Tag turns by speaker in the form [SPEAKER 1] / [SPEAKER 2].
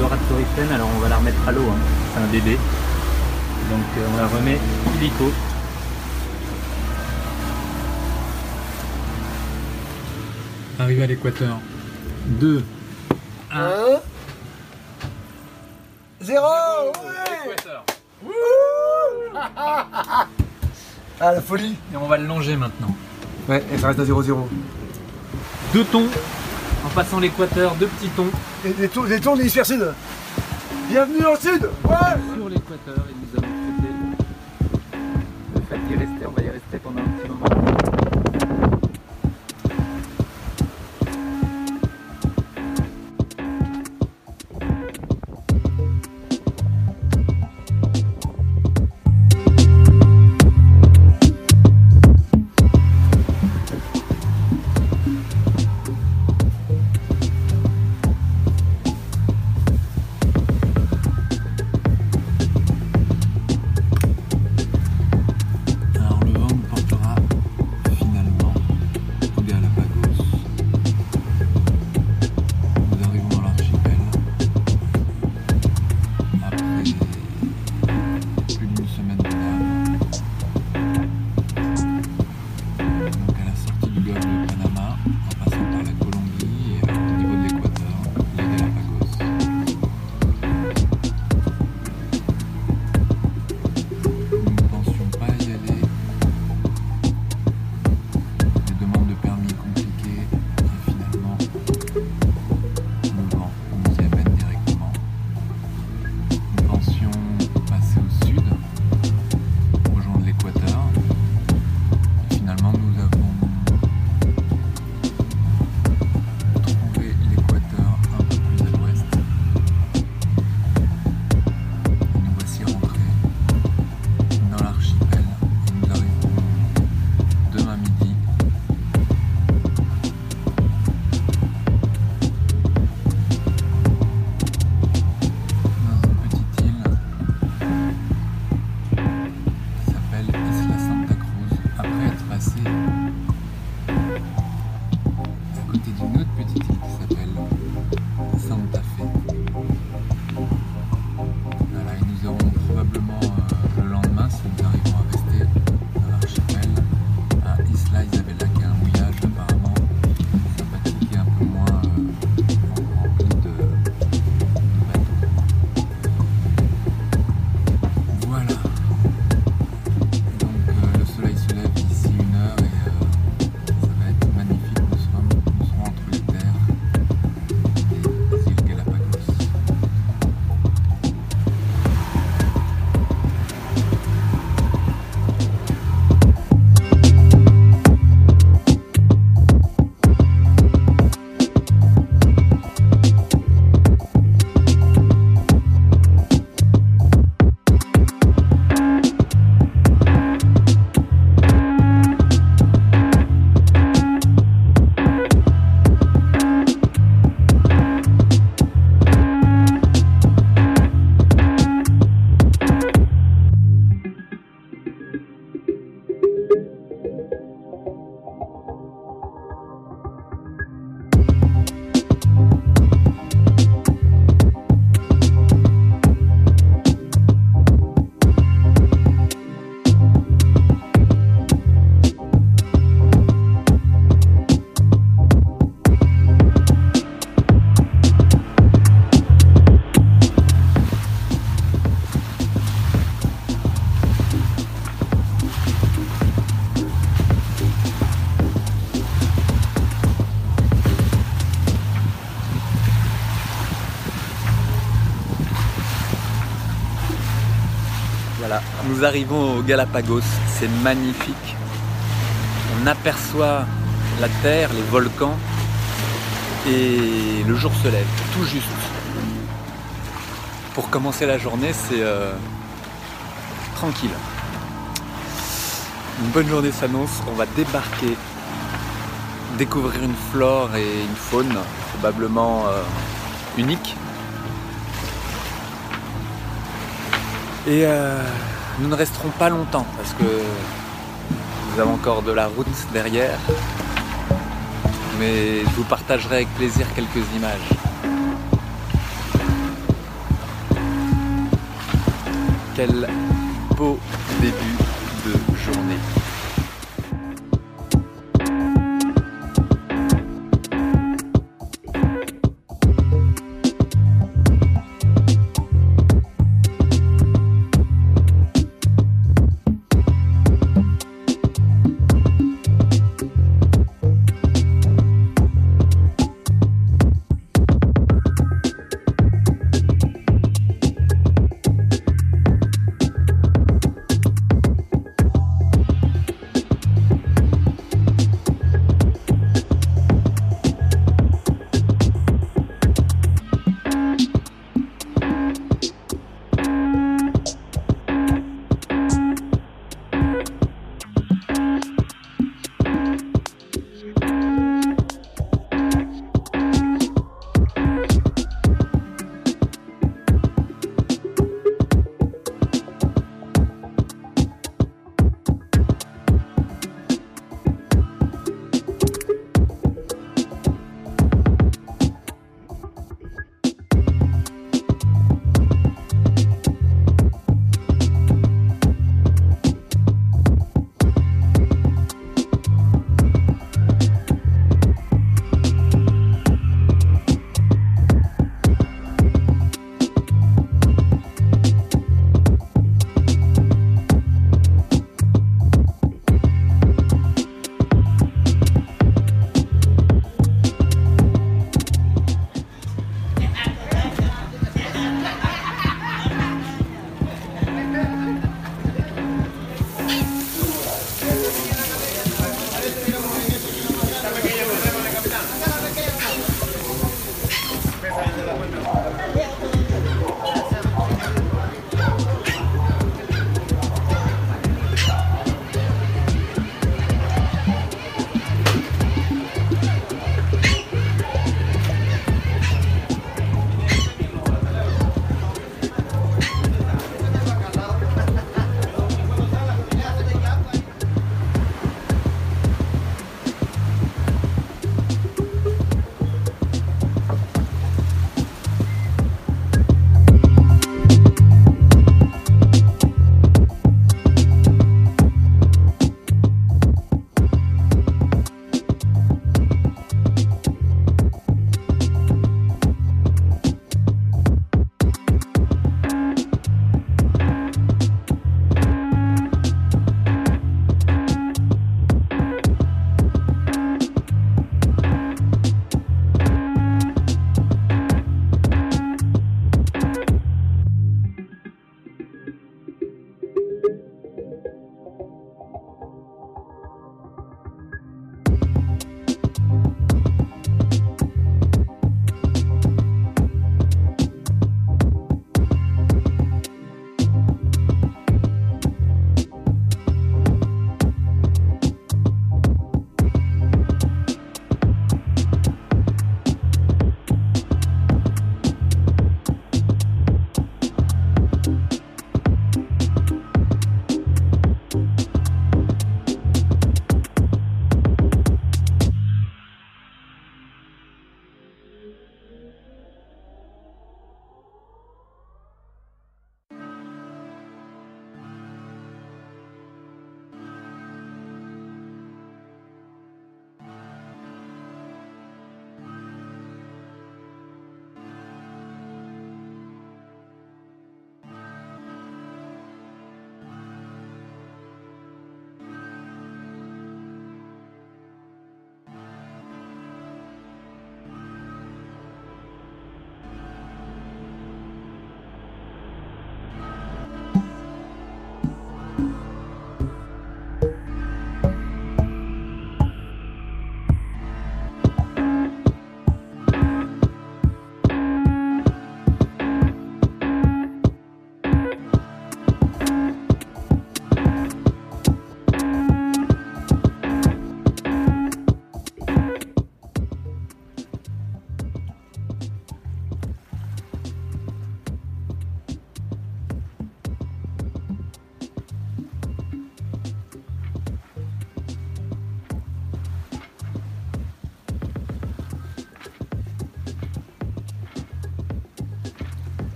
[SPEAKER 1] alors on va la remettre à l'eau, hein. c'est un bébé. Donc euh, on la remet illico. Arrivé à l'équateur. 2, 1.
[SPEAKER 2] 1 0 Ah la folie
[SPEAKER 1] Et on va le longer maintenant.
[SPEAKER 2] Ouais, et ça reste à 0-0.
[SPEAKER 1] Deux tons, en passant l'équateur, deux petits tons.
[SPEAKER 2] Et des tours, des tours de l'hémisphère sud. Bienvenue le sud. Ouais.
[SPEAKER 1] Sur l'équateur, et nous avons traité le fait d'y rester, on va y rester
[SPEAKER 3] Nous arrivons au Galapagos,
[SPEAKER 1] c'est magnifique. On aperçoit la terre, les volcans, et le jour se lève, tout juste. Pour commencer la journée, c'est euh, tranquille. Une bonne journée s'annonce, on va débarquer, découvrir une flore et une faune probablement euh, unique. Et euh, nous ne resterons pas longtemps parce que nous avons encore de la route derrière. Mais je vous partagerai avec plaisir quelques images. Quel beau début de journée.